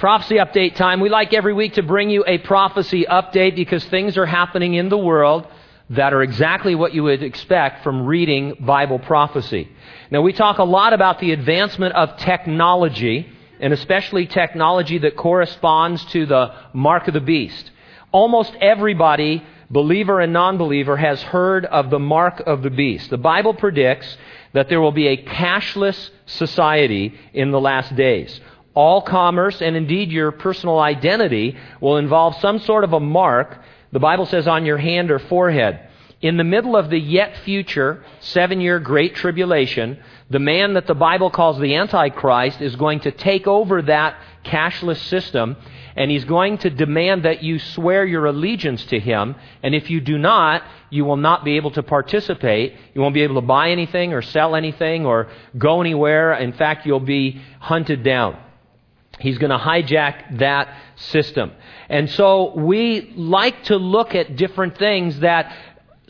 prophecy update time. We like every week to bring you a prophecy update because things are happening in the world that are exactly what you would expect from reading Bible prophecy. Now, we talk a lot about the advancement of technology, and especially technology that corresponds to the mark of the beast. Almost everybody, believer and non believer, has heard of the mark of the beast. The Bible predicts that there will be a cashless society in the last days. All commerce and indeed your personal identity will involve some sort of a mark, the Bible says, on your hand or forehead. In the middle of the yet future seven year great tribulation, the man that the Bible calls the Antichrist is going to take over that cashless system and he's going to demand that you swear your allegiance to him. And if you do not, you will not be able to participate. You won't be able to buy anything or sell anything or go anywhere. In fact, you'll be hunted down. He's going to hijack that system. And so we like to look at different things that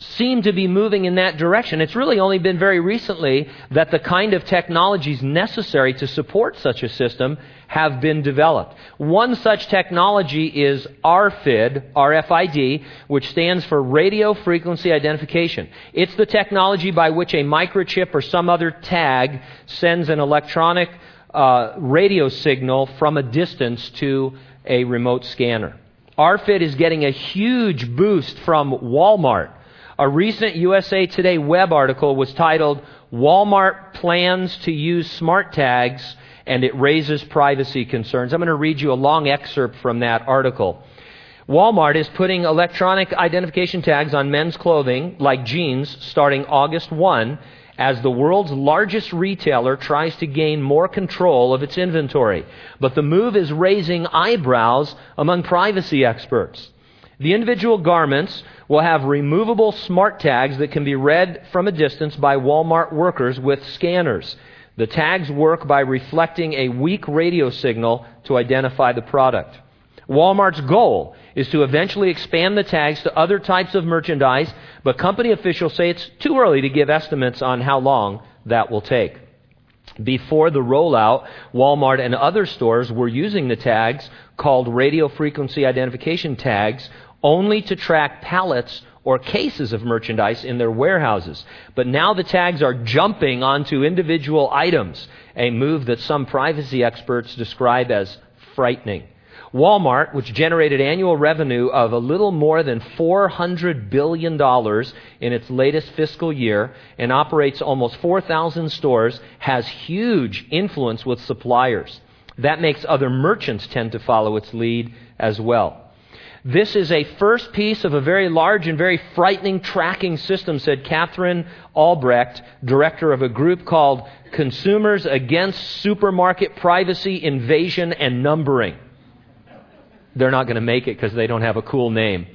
seem to be moving in that direction. It's really only been very recently that the kind of technologies necessary to support such a system have been developed. One such technology is RFID, RFID, which stands for Radio Frequency Identification. It's the technology by which a microchip or some other tag sends an electronic uh, radio signal from a distance to a remote scanner. RFID is getting a huge boost from Walmart. A recent USA Today web article was titled Walmart Plans to Use Smart Tags and It Raises Privacy Concerns. I'm going to read you a long excerpt from that article. Walmart is putting electronic identification tags on men's clothing, like jeans, starting August 1 as the world's largest retailer tries to gain more control of its inventory. But the move is raising eyebrows among privacy experts. The individual garments will have removable smart tags that can be read from a distance by Walmart workers with scanners. The tags work by reflecting a weak radio signal to identify the product. Walmart's goal is to eventually expand the tags to other types of merchandise, but company officials say it's too early to give estimates on how long that will take. Before the rollout, Walmart and other stores were using the tags called radio frequency identification tags only to track pallets or cases of merchandise in their warehouses. But now the tags are jumping onto individual items, a move that some privacy experts describe as frightening. Walmart, which generated annual revenue of a little more than $400 billion in its latest fiscal year and operates almost 4,000 stores, has huge influence with suppliers. That makes other merchants tend to follow its lead as well. This is a first piece of a very large and very frightening tracking system, said Katherine Albrecht, director of a group called Consumers Against Supermarket Privacy, Invasion, and Numbering. They're not going to make it because they don't have a cool name.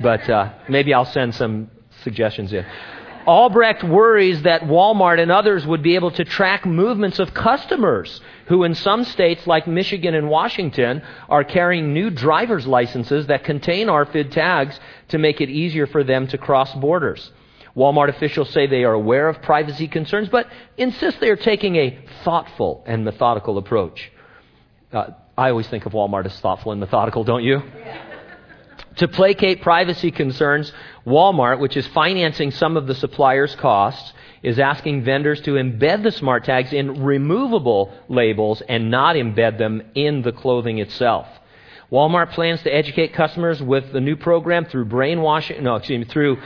But uh, maybe I'll send some suggestions in. Albrecht worries that Walmart and others would be able to track movements of customers who, in some states like Michigan and Washington, are carrying new driver's licenses that contain RFID tags to make it easier for them to cross borders. Walmart officials say they are aware of privacy concerns, but insist they are taking a thoughtful and methodical approach. Uh, I always think of Walmart as thoughtful and methodical, don't you? To placate privacy concerns, Walmart, which is financing some of the supplier's costs, is asking vendors to embed the smart tags in removable labels and not embed them in the clothing itself. Walmart plans to educate customers with the new program through brainwashing, no, excuse me, through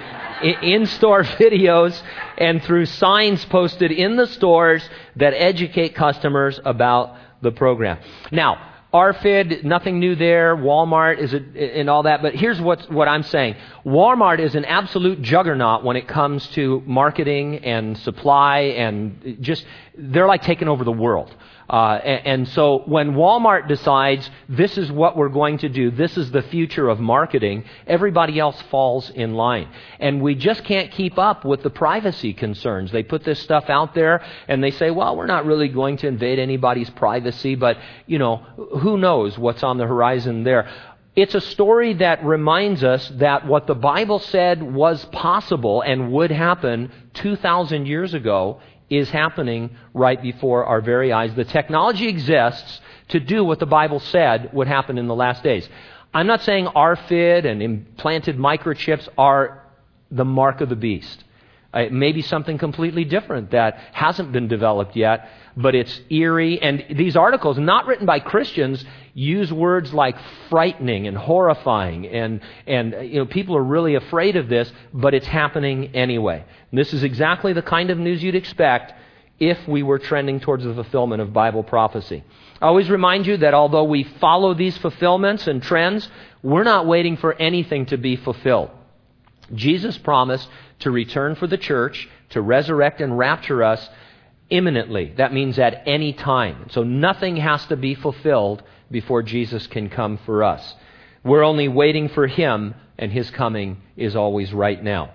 in-store videos and through signs posted in the stores that educate customers about the program. Now, RFID, nothing new there. Walmart is a, and all that. But here's what, what I'm saying. Walmart is an absolute juggernaut when it comes to marketing and supply and just, they're like taking over the world. Uh, and, and, so when Walmart decides this is what we're going to do, this is the future of marketing, everybody else falls in line. And we just can't keep up with the privacy concerns. They put this stuff out there and they say, well, we're not really going to invade anybody's privacy, but, you know, who knows what's on the horizon there. It's a story that reminds us that what the Bible said was possible and would happen 2,000 years ago is happening right before our very eyes. The technology exists to do what the Bible said would happen in the last days. I'm not saying RFID and implanted microchips are the mark of the beast. It may be something completely different that hasn't been developed yet, but it's eerie. And these articles, not written by Christians, use words like frightening and horrifying. And, and you know, people are really afraid of this, but it's happening anyway. And this is exactly the kind of news you'd expect if we were trending towards the fulfillment of Bible prophecy. I always remind you that although we follow these fulfillments and trends, we're not waiting for anything to be fulfilled. Jesus promised to return for the church, to resurrect and rapture us imminently. That means at any time. So nothing has to be fulfilled before Jesus can come for us. We're only waiting for Him, and His coming is always right now.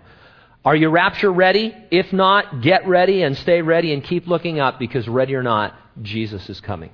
Are you rapture ready? If not, get ready and stay ready and keep looking up because, ready or not, Jesus is coming.